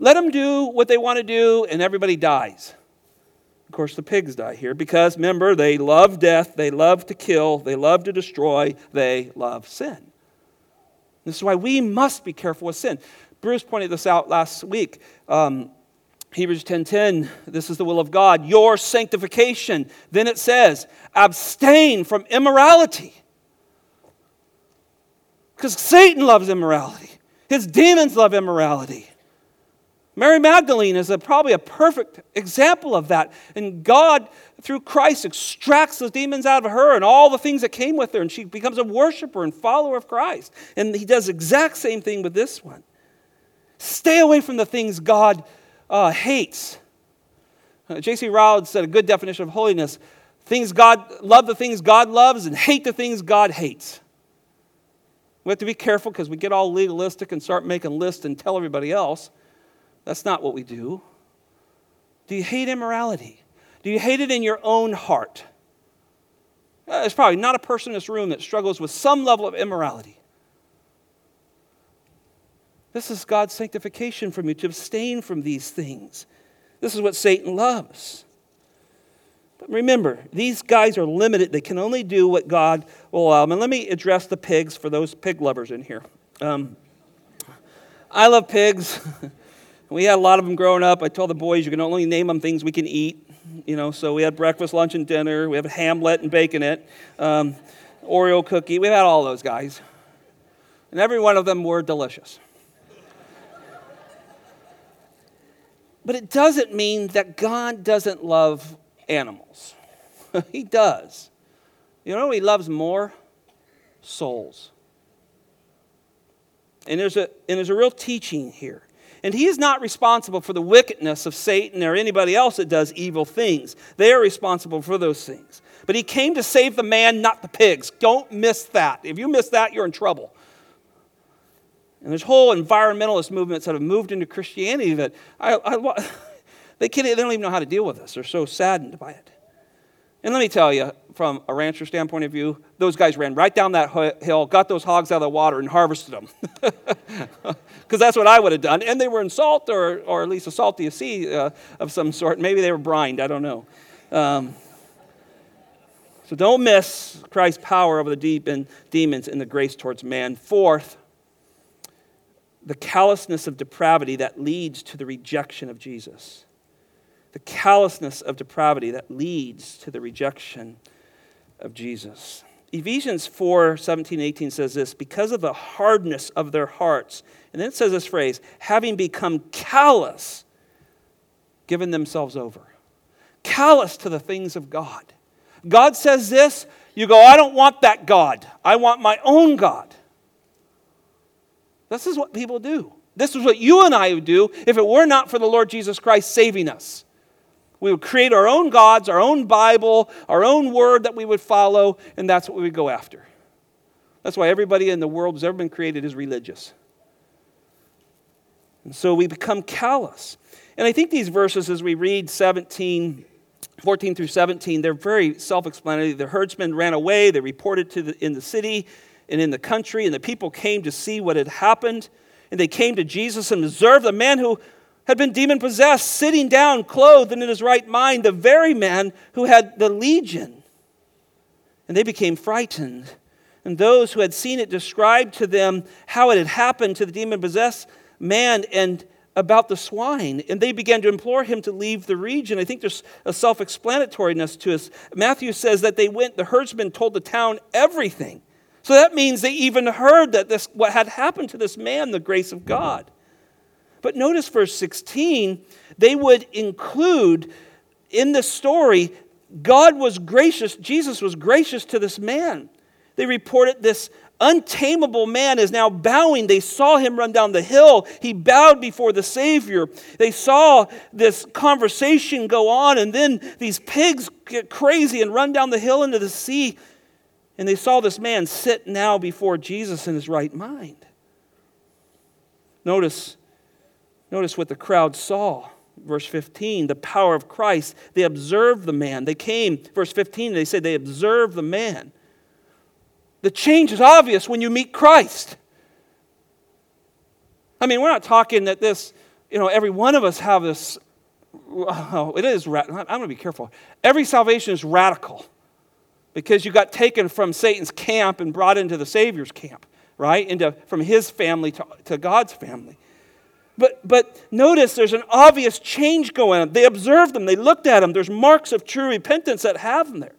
Let them do what they want to do, and everybody dies. Of course, the pigs die here because, remember, they love death, they love to kill, they love to destroy, they love sin. This is why we must be careful with sin. Bruce pointed this out last week. Um, Hebrews 10:10, this is the will of God, your sanctification. Then it says, abstain from immorality. Because Satan loves immorality. His demons love immorality. Mary Magdalene is a, probably a perfect example of that. And God, through Christ, extracts those demons out of her and all the things that came with her, and she becomes a worshiper and follower of Christ. And he does exact same thing with this one. Stay away from the things God uh, hates. Uh, J.C. Ryle said a good definition of holiness things God love the things God loves and hate the things God hates. We have to be careful because we get all legalistic and start making lists and tell everybody else. That's not what we do. Do you hate immorality? Do you hate it in your own heart? Uh, there's probably not a person in this room that struggles with some level of immorality. This is God's sanctification from you to abstain from these things. This is what Satan loves. But remember, these guys are limited. They can only do what God will allow them. And let me address the pigs for those pig lovers in here. Um, I love pigs. we had a lot of them growing up. I told the boys you can only name them things we can eat. You know, so we had breakfast, lunch, and dinner. We a Hamlet and bacon it, um, Oreo cookie. We had all those guys, and every one of them were delicious. But it doesn't mean that God doesn't love animals. he does. You know he loves more? Souls. And there's, a, and there's a real teaching here. And he is not responsible for the wickedness of Satan or anybody else that does evil things. They are responsible for those things. But he came to save the man, not the pigs. Don't miss that. If you miss that, you're in trouble. And there's whole environmentalist movements that have moved into Christianity that I, I, they, can't, they don't even know how to deal with this. They're so saddened by it. And let me tell you, from a rancher standpoint of view, those guys ran right down that hill, got those hogs out of the water, and harvested them. Because that's what I would have done. And they were in salt, or, or at least a salty sea uh, of some sort. Maybe they were brined, I don't know. Um, so don't miss Christ's power over the deep and demons and the grace towards man. Fourth, the callousness of depravity that leads to the rejection of Jesus. The callousness of depravity that leads to the rejection of Jesus. Ephesians 4 17, 18 says this because of the hardness of their hearts. And then it says this phrase having become callous, given themselves over. Callous to the things of God. God says this, you go, I don't want that God. I want my own God. This is what people do. This is what you and I would do if it were not for the Lord Jesus Christ saving us. We would create our own gods, our own Bible, our own word that we would follow, and that's what we would go after. That's why everybody in the world who's ever been created is religious. And so we become callous. And I think these verses, as we read 17, 14 through 17, they're very self explanatory. The herdsmen ran away, they reported to the, in the city and in the country, and the people came to see what had happened. And they came to Jesus and observed the man who had been demon possessed, sitting down, clothed and in his right mind, the very man who had the legion. And they became frightened. And those who had seen it described to them how it had happened to the demon possessed man and about the swine. And they began to implore him to leave the region. I think there's a self explanatoriness to us. Matthew says that they went, the herdsmen told the town everything. So that means they even heard that this, what had happened to this man, the grace of God. But notice verse 16, they would include in the story, God was gracious, Jesus was gracious to this man. They reported this untamable man is now bowing. They saw him run down the hill. He bowed before the Savior. They saw this conversation go on, and then these pigs get crazy and run down the hill into the sea. And they saw this man sit now before Jesus in his right mind. Notice Notice what the crowd saw. Verse 15, the power of Christ. They observed the man. They came, verse 15, they said they observed the man. The change is obvious when you meet Christ. I mean, we're not talking that this, you know, every one of us have this. Oh, it is, I'm going to be careful. Every salvation is radical because you got taken from Satan's camp and brought into the Savior's camp, right? Into, from his family to, to God's family. But, but notice there's an obvious change going on. They observed them, they looked at him. There's marks of true repentance that have them there.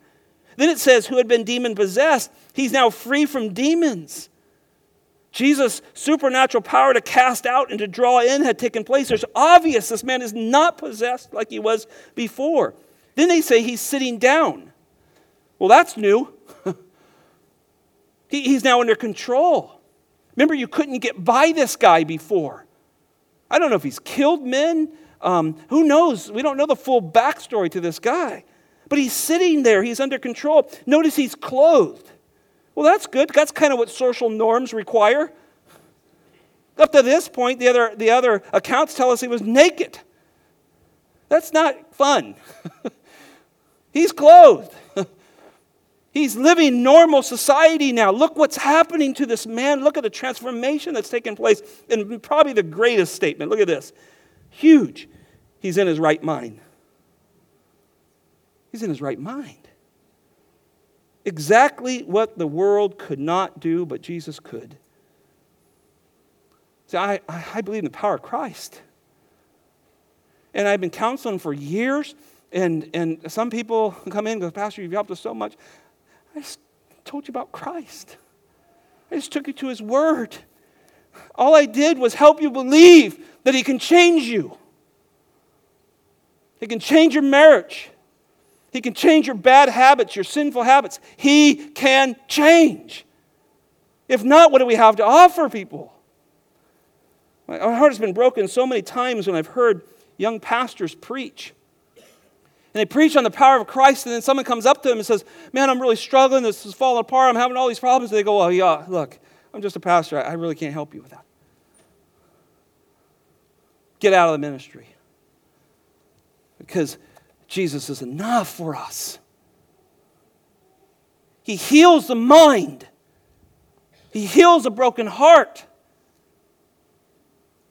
Then it says, who had been demon possessed, he's now free from demons. Jesus' supernatural power to cast out and to draw in had taken place. There's obvious this man is not possessed like he was before. Then they say he's sitting down. Well, that's new. he, he's now under control. Remember, you couldn't get by this guy before. I don't know if he's killed men. Um, who knows? We don't know the full backstory to this guy. But he's sitting there, he's under control. Notice he's clothed. Well, that's good. That's kind of what social norms require. Up to this point, the other, the other accounts tell us he was naked. That's not fun. he's clothed. He's living normal society now. Look what's happening to this man. Look at the transformation that's taken place. And probably the greatest statement. Look at this. Huge. He's in his right mind. He's in his right mind. Exactly what the world could not do, but Jesus could. See, I, I believe in the power of Christ. And I've been counseling for years, and, and some people come in and go, Pastor, you've helped us so much. I just told you about Christ. I just took you to His Word. All I did was help you believe that He can change you. He can change your marriage. He can change your bad habits, your sinful habits. He can change. If not, what do we have to offer people? My heart has been broken so many times when I've heard young pastors preach and they preach on the power of Christ, and then someone comes up to them and says, Man, I'm really struggling. This is falling apart. I'm having all these problems. And they go, Well, yeah, look, I'm just a pastor. I really can't help you with that. Get out of the ministry. Because Jesus is enough for us. He heals the mind, He heals a broken heart.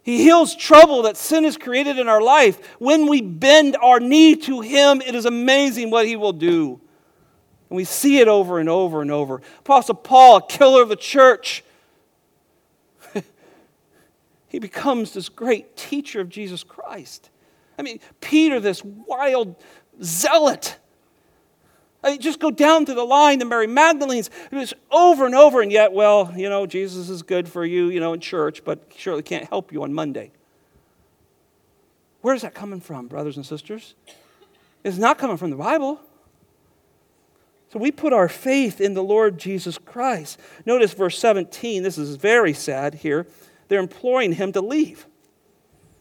He heals trouble that sin has created in our life. When we bend our knee to Him, it is amazing what He will do. And we see it over and over and over. Apostle Paul, a killer of the church, he becomes this great teacher of Jesus Christ. I mean, Peter, this wild zealot. I mean, just go down to the line, the Mary Magdalene's, just over and over, and yet, well, you know, Jesus is good for you, you know, in church, but surely can't help you on Monday. Where's that coming from, brothers and sisters? It's not coming from the Bible. So we put our faith in the Lord Jesus Christ. Notice verse 17. This is very sad here. They're imploring him to leave.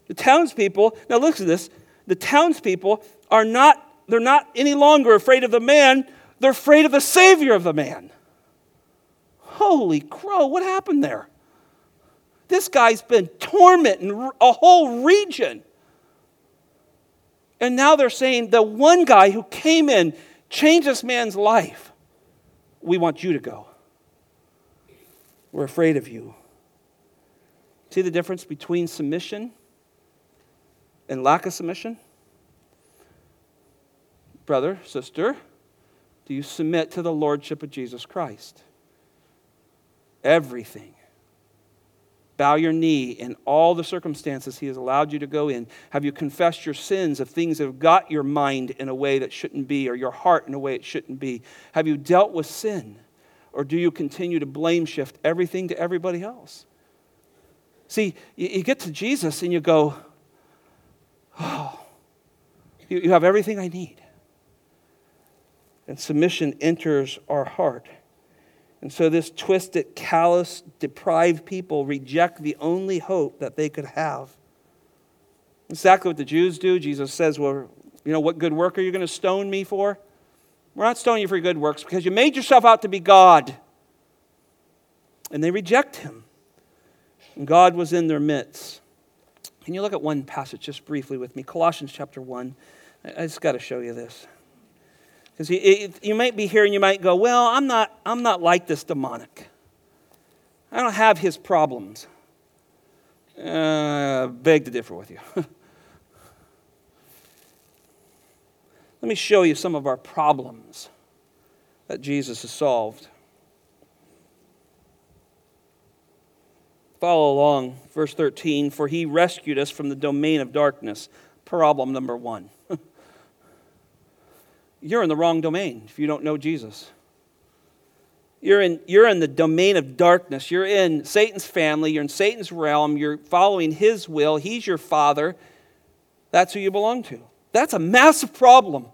The townspeople, now look at this. The townspeople are not, they're not any longer afraid of the man, they're afraid of the Savior of the man. Holy crow, what happened there? This guy's been tormenting a whole region. And now they're saying the one guy who came in, changed this man's life, we want you to go. We're afraid of you. See the difference between submission and lack of submission? Brother, sister, do you submit to the Lordship of Jesus Christ? Everything bow your knee in all the circumstances He has allowed you to go in? Have you confessed your sins of things that have got your mind in a way that shouldn't be or your heart in a way it shouldn't be? Have you dealt with sin? Or do you continue to blame shift everything to everybody else? See, you, get to Jesus and you go, oh, you have everything I need. And submission enters our heart. And so, this twisted, callous, deprived people reject the only hope that they could have. Exactly what the Jews do. Jesus says, Well, you know, what good work are you going to stone me for? We're not stoning you for your good works because you made yourself out to be God. And they reject him. And God was in their midst. Can you look at one passage just briefly with me? Colossians chapter 1. I just got to show you this. Because you, you might be here and you might go, well, I'm not, I'm not like this demonic. I don't have his problems. Uh, beg to differ with you. Let me show you some of our problems that Jesus has solved. Follow along, verse 13. For he rescued us from the domain of darkness. Problem number one you're in the wrong domain if you don't know Jesus. You're in, you're in the domain of darkness. You're in Satan's family. You're in Satan's realm. You're following his will. He's your father. That's who you belong to. That's a massive problem.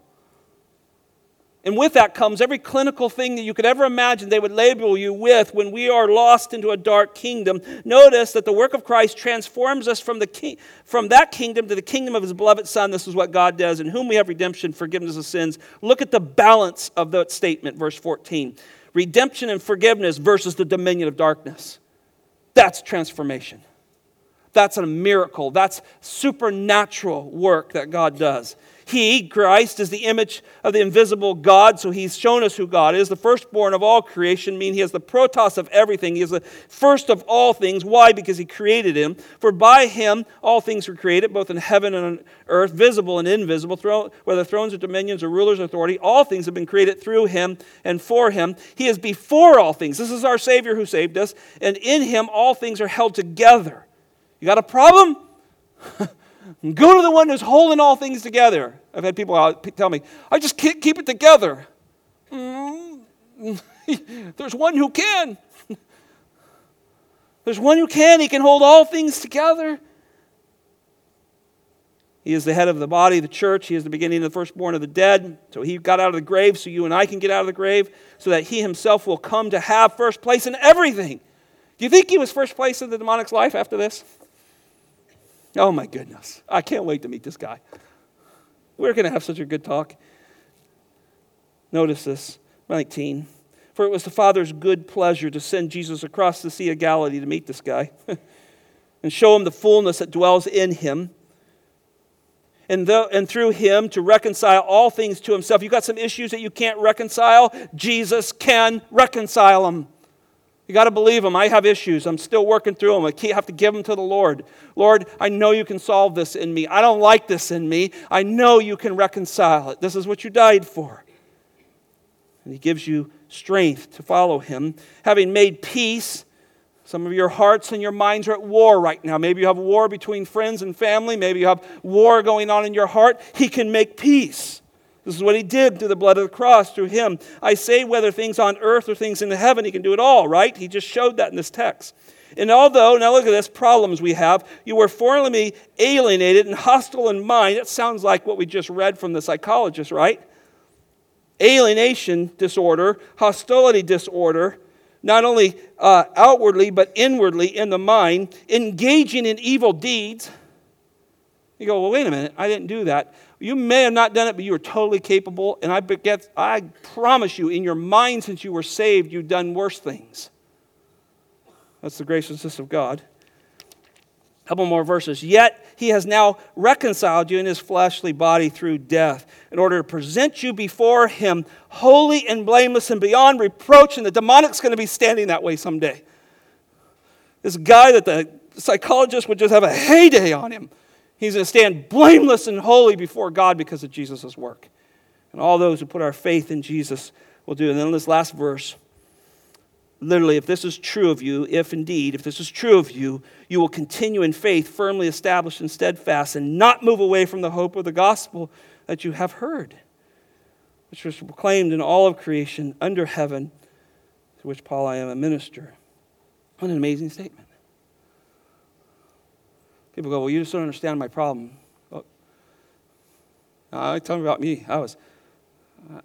And with that comes every clinical thing that you could ever imagine they would label you with when we are lost into a dark kingdom. Notice that the work of Christ transforms us from, the ki- from that kingdom to the kingdom of his beloved Son. This is what God does, in whom we have redemption, forgiveness of sins. Look at the balance of that statement, verse 14 redemption and forgiveness versus the dominion of darkness. That's transformation. That's a miracle. That's supernatural work that God does. He, Christ, is the image of the invisible God, so he's shown us who God is. The firstborn of all creation, mean he is the protos of everything. He is the first of all things. Why? Because he created him. For by him all things were created, both in heaven and on earth, visible and invisible, whether thrones or dominions or rulers or authority. All things have been created through him and for him. He is before all things. This is our Savior who saved us, and in him all things are held together. You got a problem? Go to the one who's holding all things together. I've had people tell me, I just can't keep it together. Mm-hmm. There's one who can. There's one who can. He can hold all things together. He is the head of the body, the church. He is the beginning of the firstborn of the dead. So he got out of the grave so you and I can get out of the grave, so that he himself will come to have first place in everything. Do you think he was first place in the demonic's life after this? Oh my goodness. I can't wait to meet this guy. We're going to have such a good talk. Notice this 19. For it was the Father's good pleasure to send Jesus across the Sea of Galilee to meet this guy and show him the fullness that dwells in him. And, and through him to reconcile all things to himself. You've got some issues that you can't reconcile? Jesus can reconcile them. You got to believe them. I have issues. I'm still working through them. I have to give them to the Lord. Lord, I know you can solve this in me. I don't like this in me. I know you can reconcile it. This is what you died for. And He gives you strength to follow Him. Having made peace, Some of your hearts and your minds are at war right now. Maybe you have war between friends and family. Maybe you have war going on in your heart. He can make peace. This is what he did through the blood of the cross, through him. I say, whether things on earth or things in heaven, he can do it all, right? He just showed that in this text. And although, now look at this, problems we have, you were formerly alienated and hostile in mind. It sounds like what we just read from the psychologist, right? Alienation disorder, hostility disorder, not only uh, outwardly, but inwardly in the mind, engaging in evil deeds. You go, well, wait a minute, I didn't do that. You may have not done it, but you were totally capable. And I, get, I promise you, in your mind, since you were saved, you've done worse things. That's the graciousness of God. A couple more verses. Yet he has now reconciled you in his fleshly body through death in order to present you before him holy and blameless and beyond reproach. And the demonic's going to be standing that way someday. This guy that the psychologist would just have a heyday on him. He's going to stand blameless and holy before God because of Jesus' work. And all those who put our faith in Jesus will do. And then this last verse literally, if this is true of you, if indeed, if this is true of you, you will continue in faith, firmly established and steadfast, and not move away from the hope of the gospel that you have heard, which was proclaimed in all of creation under heaven, to which Paul I am a minister. What an amazing statement. People go, Well, you just don't understand my problem. Well, uh, tell me about me. I was,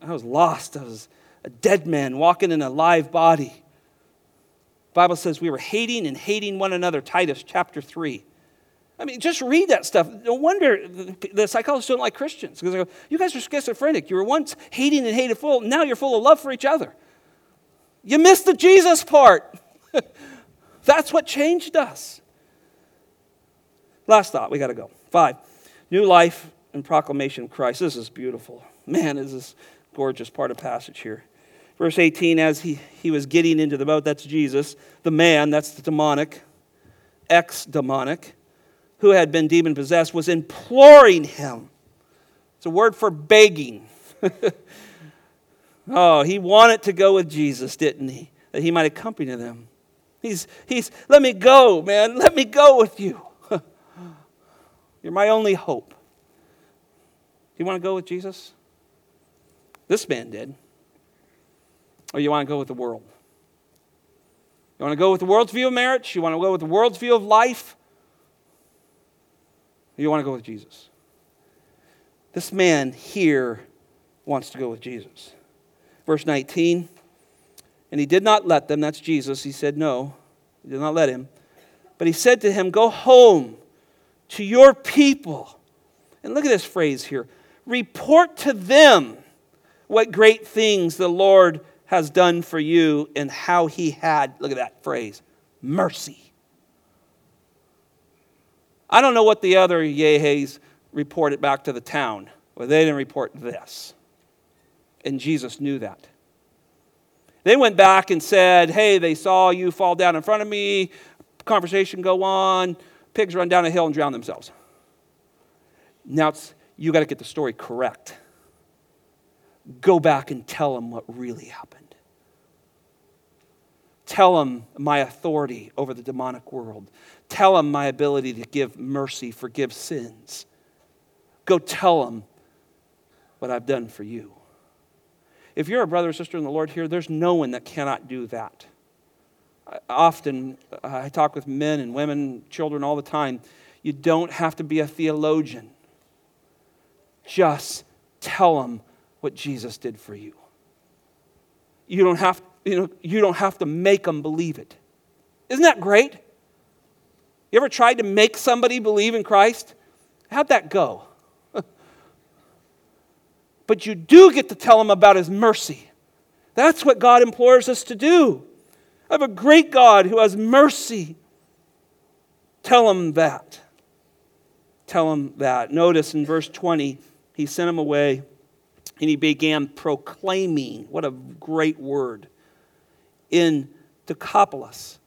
I was lost. I was a dead man walking in a live body. Bible says we were hating and hating one another, Titus chapter 3. I mean, just read that stuff. No wonder the psychologists don't like Christians because they go, You guys are schizophrenic. You were once hating and hated full, now you're full of love for each other. You missed the Jesus part. That's what changed us. Last thought, we got to go. Five, new life and proclamation of Christ. This is beautiful. Man, is this gorgeous part of passage here. Verse 18, as he, he was getting into the boat, that's Jesus, the man, that's the demonic, ex demonic, who had been demon possessed, was imploring him. It's a word for begging. oh, he wanted to go with Jesus, didn't he? That he might accompany them. He's, he's, let me go, man. Let me go with you. You're my only hope. Do you want to go with Jesus? This man did. Or you want to go with the world? You want to go with the world's view of marriage? You want to go with the world's view of life? Or you want to go with Jesus? This man here wants to go with Jesus. Verse 19, and he did not let them, that's Jesus. He said no, he did not let him. But he said to him, Go home to your people. And look at this phrase here report to them what great things the Lord has done for you and how he had, look at that phrase, mercy. I don't know what the other Yehes reported back to the town, but they didn't report this. And Jesus knew that. They went back and said, Hey, they saw you fall down in front of me, conversation go on, pigs run down a hill and drown themselves. Now it's, you got to get the story correct. Go back and tell them what really happened. Tell them my authority over the demonic world. Tell them my ability to give mercy, forgive sins. Go tell them what I've done for you. If you're a brother or sister in the Lord here, there's no one that cannot do that. Often, uh, I talk with men and women, children all the time. You don't have to be a theologian. Just tell them what Jesus did for you. You don't have you know, you don't have to make them believe it. Isn't that great? You ever tried to make somebody believe in Christ? How'd that go? but you do get to tell them about His mercy. That's what God implores us to do. I have a great God who has mercy. Tell him that. Tell him that. Notice in verse 20, he sent him away and he began proclaiming. What a great word in Decapolis.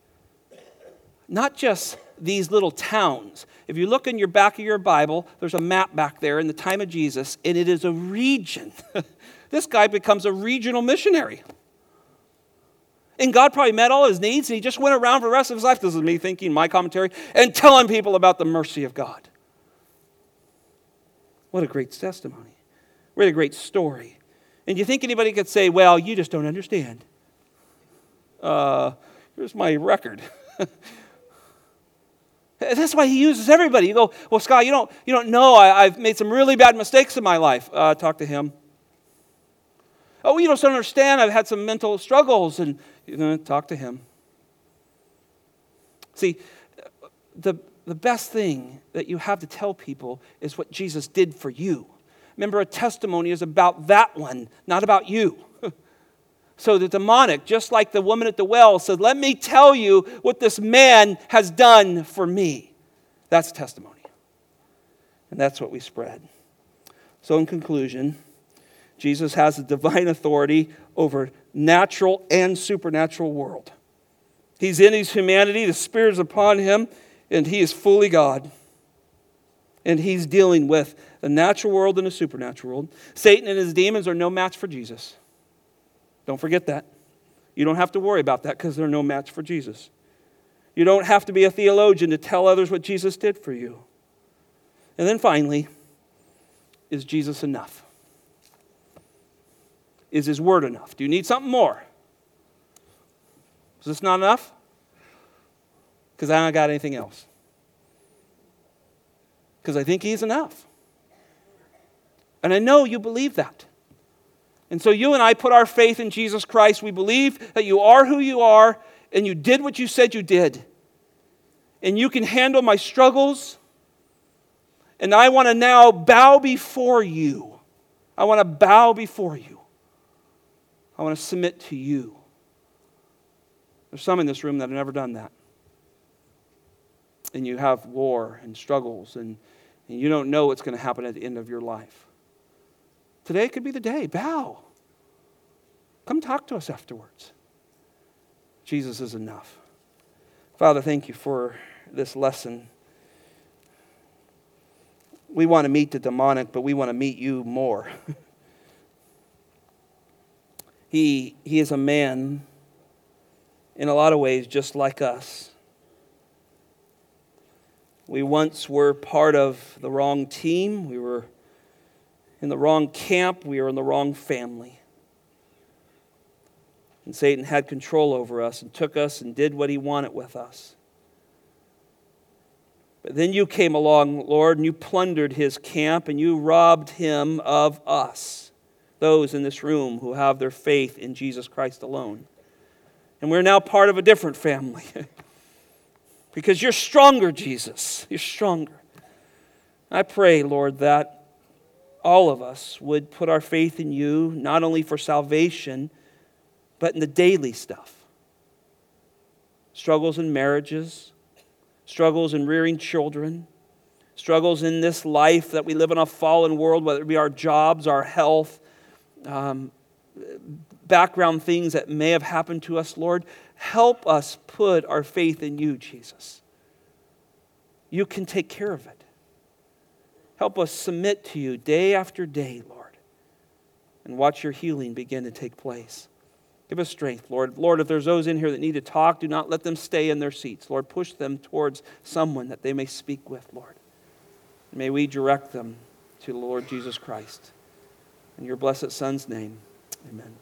Not just these little towns. If you look in your back of your Bible, there's a map back there in the time of Jesus, and it is a region. this guy becomes a regional missionary. And God probably met all his needs, and he just went around for the rest of his life. This is me thinking, my commentary, and telling people about the mercy of God. What a great testimony. What a great story. And you think anybody could say, well, you just don't understand? Uh, here's my record. That's why he uses everybody. You go, well, Scott, you don't, you don't know. I, have made some really bad mistakes in my life. Uh, talk to him. Oh, you don't understand. I've had some mental struggles, and you know, talk to him. See, the, the best thing that you have to tell people is what Jesus did for you. Remember, a testimony is about that one, not about you. so the demonic, just like the woman at the well, said, Let me tell you what this man has done for me. That's testimony. And that's what we spread. So, in conclusion, Jesus has a divine authority over natural and supernatural world. He's in his humanity, the Spirit is upon him, and he is fully God. And he's dealing with the natural world and the supernatural world. Satan and his demons are no match for Jesus. Don't forget that. You don't have to worry about that because they're no match for Jesus. You don't have to be a theologian to tell others what Jesus did for you. And then finally, is Jesus enough? Is his word enough? Do you need something more? Is this not enough? Because I don't got anything else. Because I think he's enough. And I know you believe that. And so you and I put our faith in Jesus Christ. We believe that you are who you are and you did what you said you did. And you can handle my struggles. And I want to now bow before you. I want to bow before you. I want to submit to you. There's some in this room that have never done that. And you have war and struggles, and, and you don't know what's going to happen at the end of your life. Today could be the day. Bow. Come talk to us afterwards. Jesus is enough. Father, thank you for this lesson. We want to meet the demonic, but we want to meet you more. he, he is a man in a lot of ways just like us. We once were part of the wrong team. We were in the wrong camp, we were in the wrong family. And Satan had control over us and took us and did what he wanted with us. But then you came along, Lord, and you plundered his camp and you robbed him of us, those in this room who have their faith in Jesus Christ alone. And we're now part of a different family because you're stronger, Jesus. You're stronger. I pray, Lord, that all of us would put our faith in you, not only for salvation, but in the daily stuff struggles in marriages, struggles in rearing children, struggles in this life that we live in a fallen world, whether it be our jobs, our health, um, background things that may have happened to us, Lord. Help us put our faith in you, Jesus. You can take care of it. Help us submit to you day after day, Lord, and watch your healing begin to take place. Give us strength, Lord. Lord, if there's those in here that need to talk, do not let them stay in their seats. Lord, push them towards someone that they may speak with, Lord. May we direct them to the Lord Jesus Christ. In your blessed Son's name, amen.